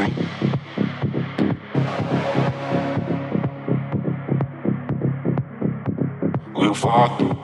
I'm just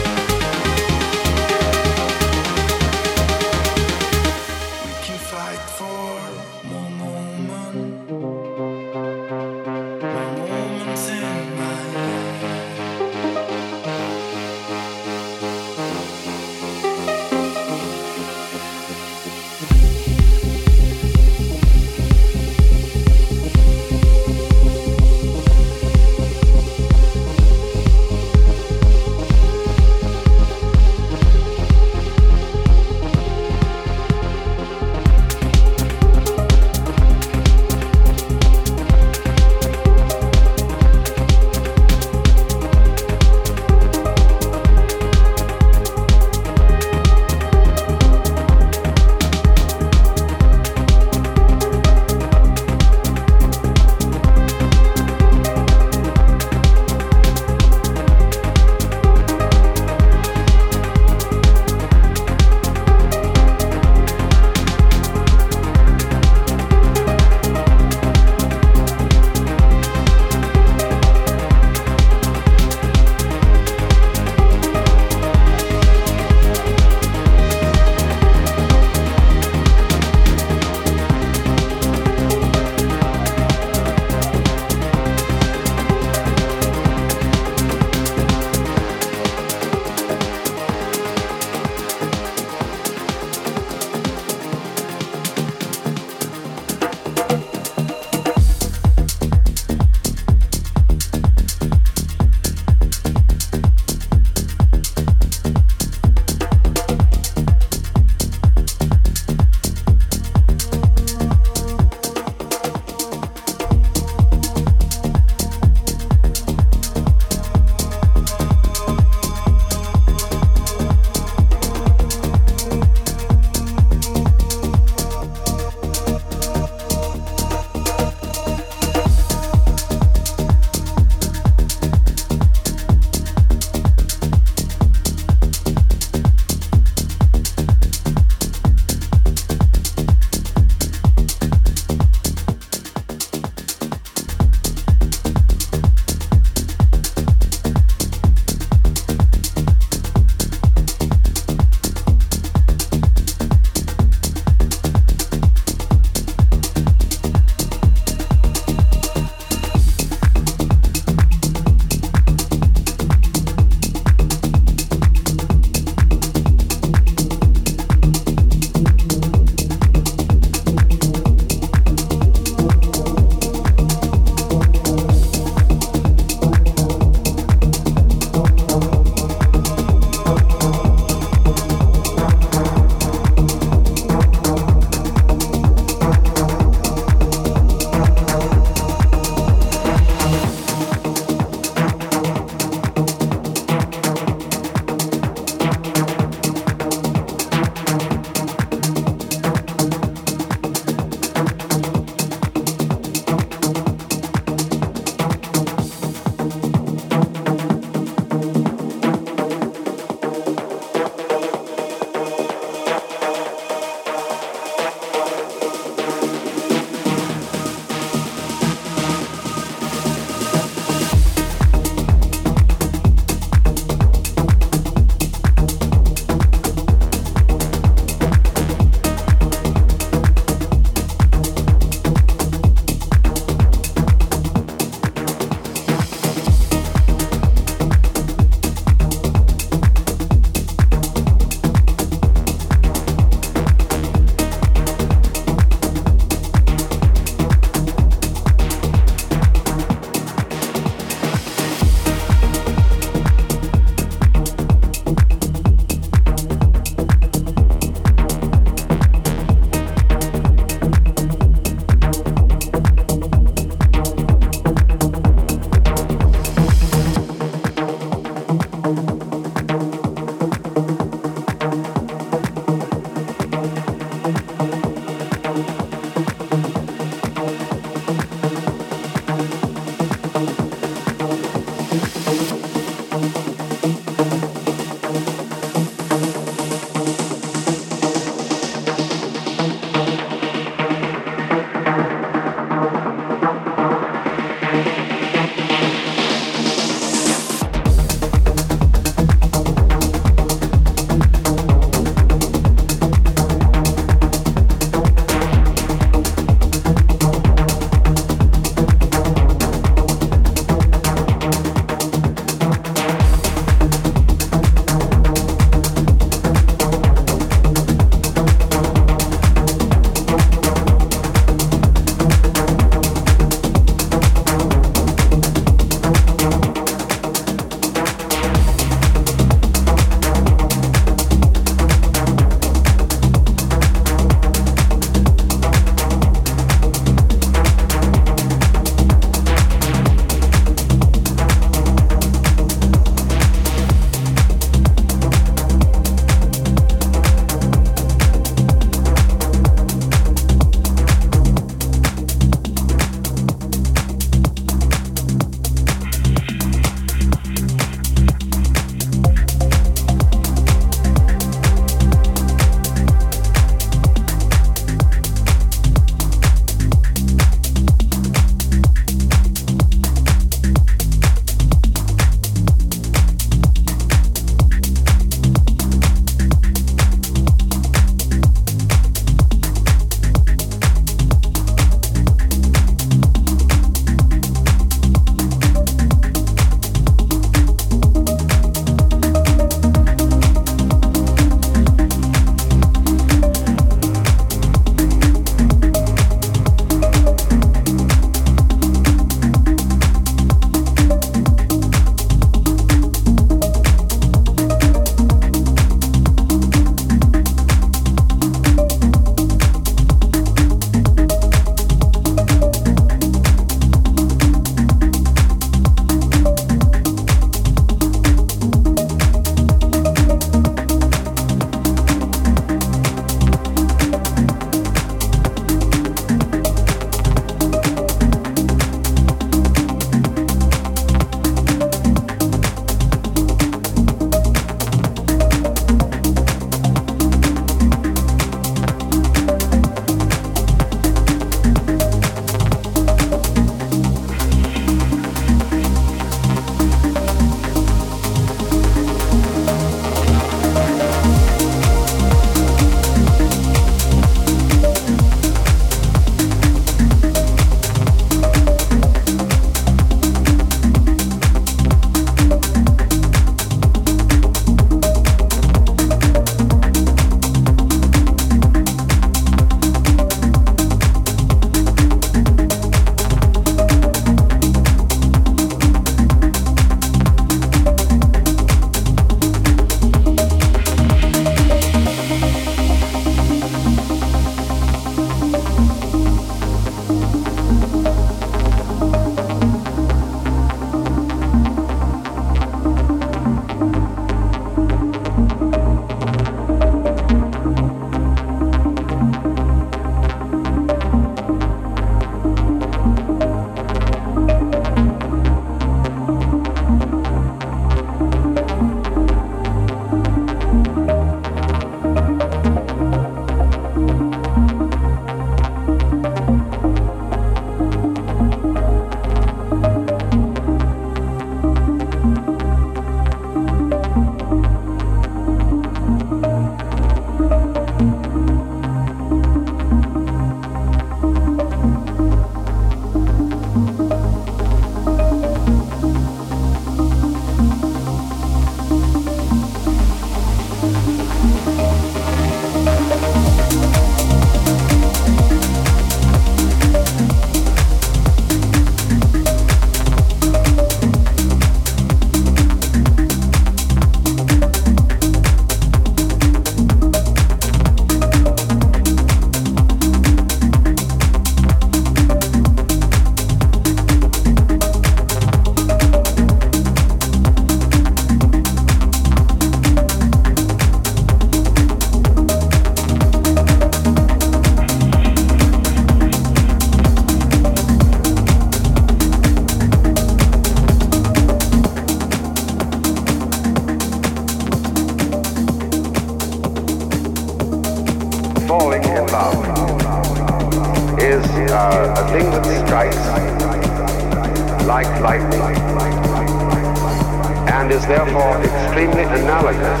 Is therefore extremely analogous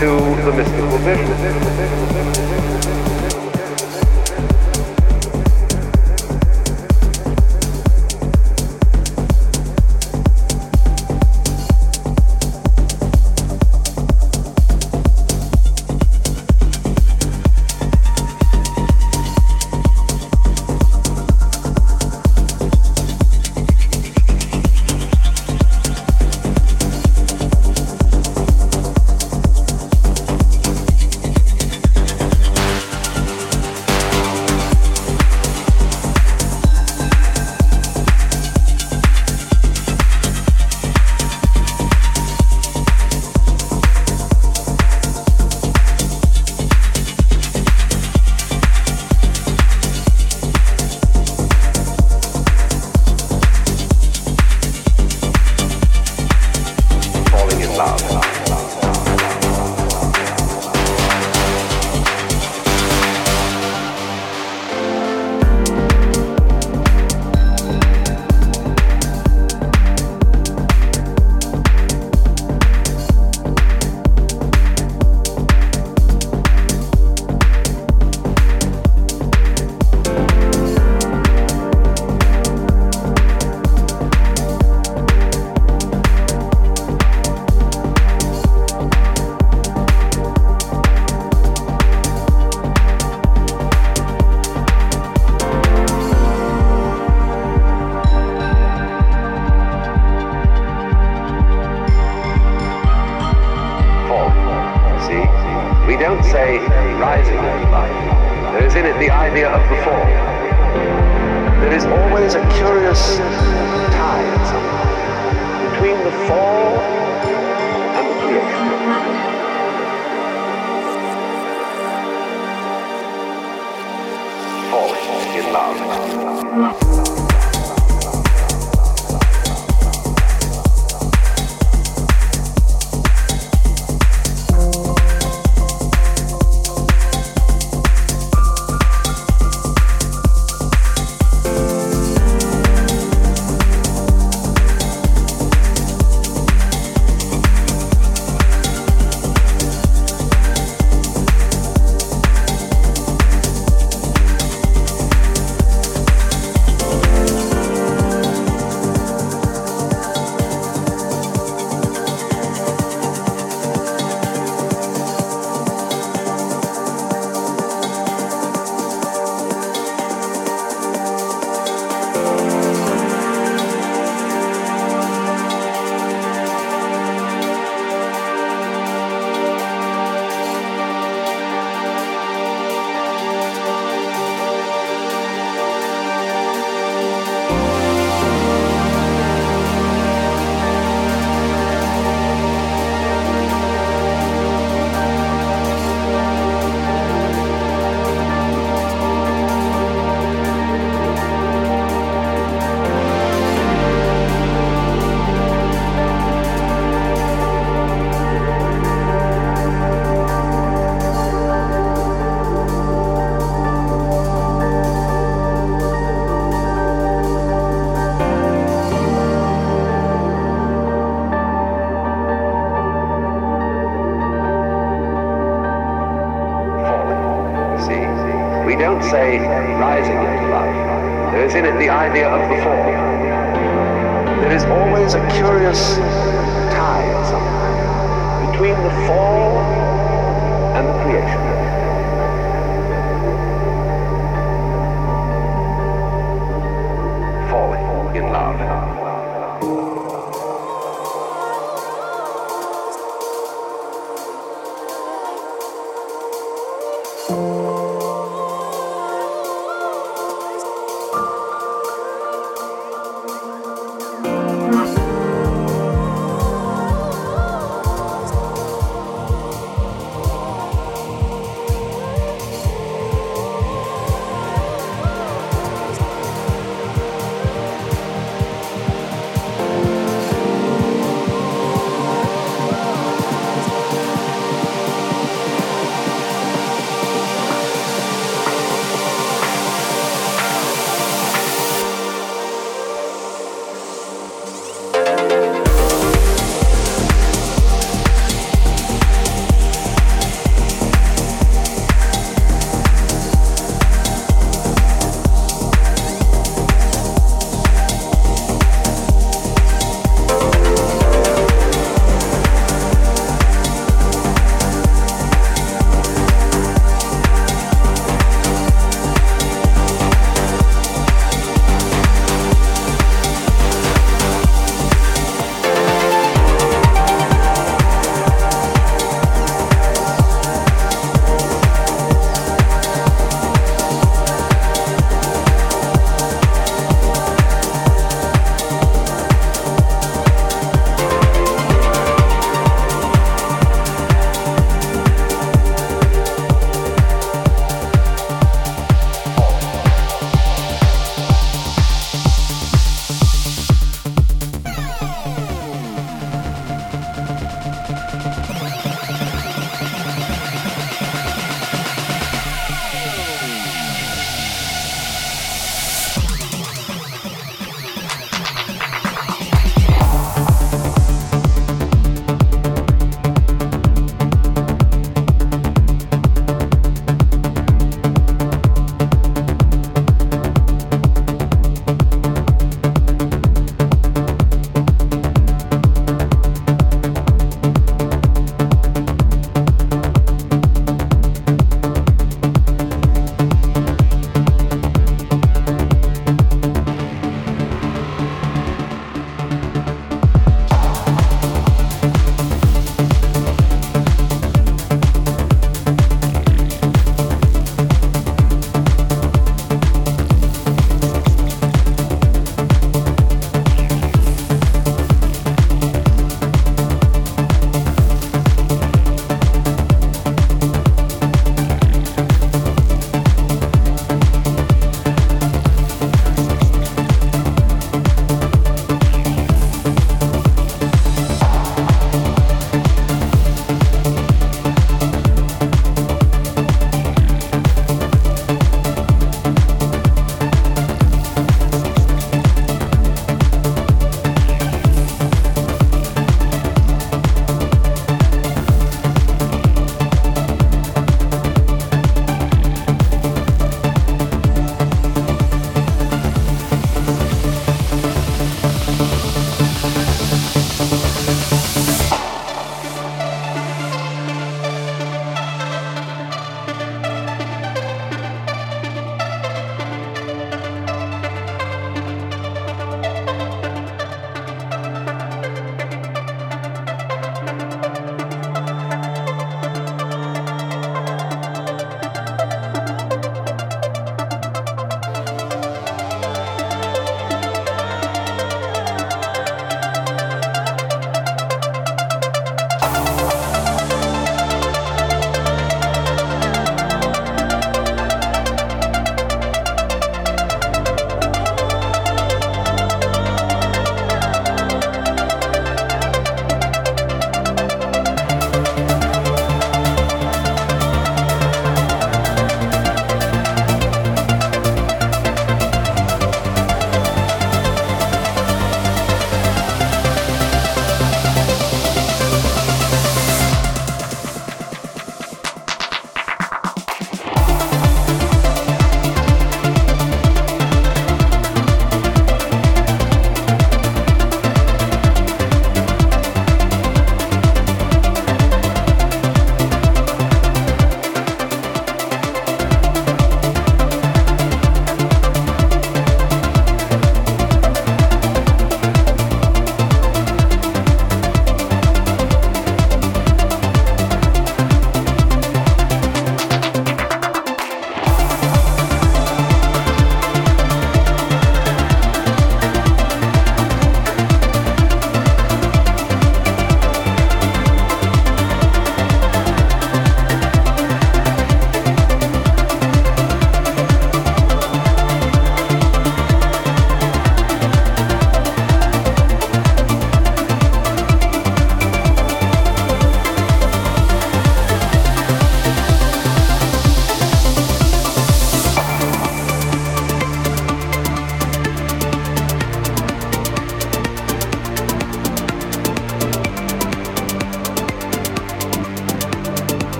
to the mystical vision. don't say rising in. There is in it the idea of the fall. There is always a curious tie between the fall and the creation. falling in love. don't say rising into love. There is in it the idea of the fall. There is always a curious tie somehow between the fall and the creation.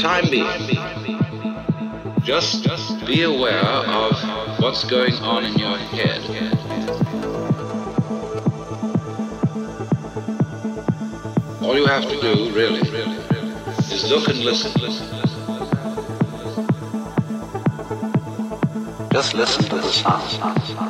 Time being, just be aware of what's going on in your head. All you have to do, really, is look and listen. Just listen to the sound.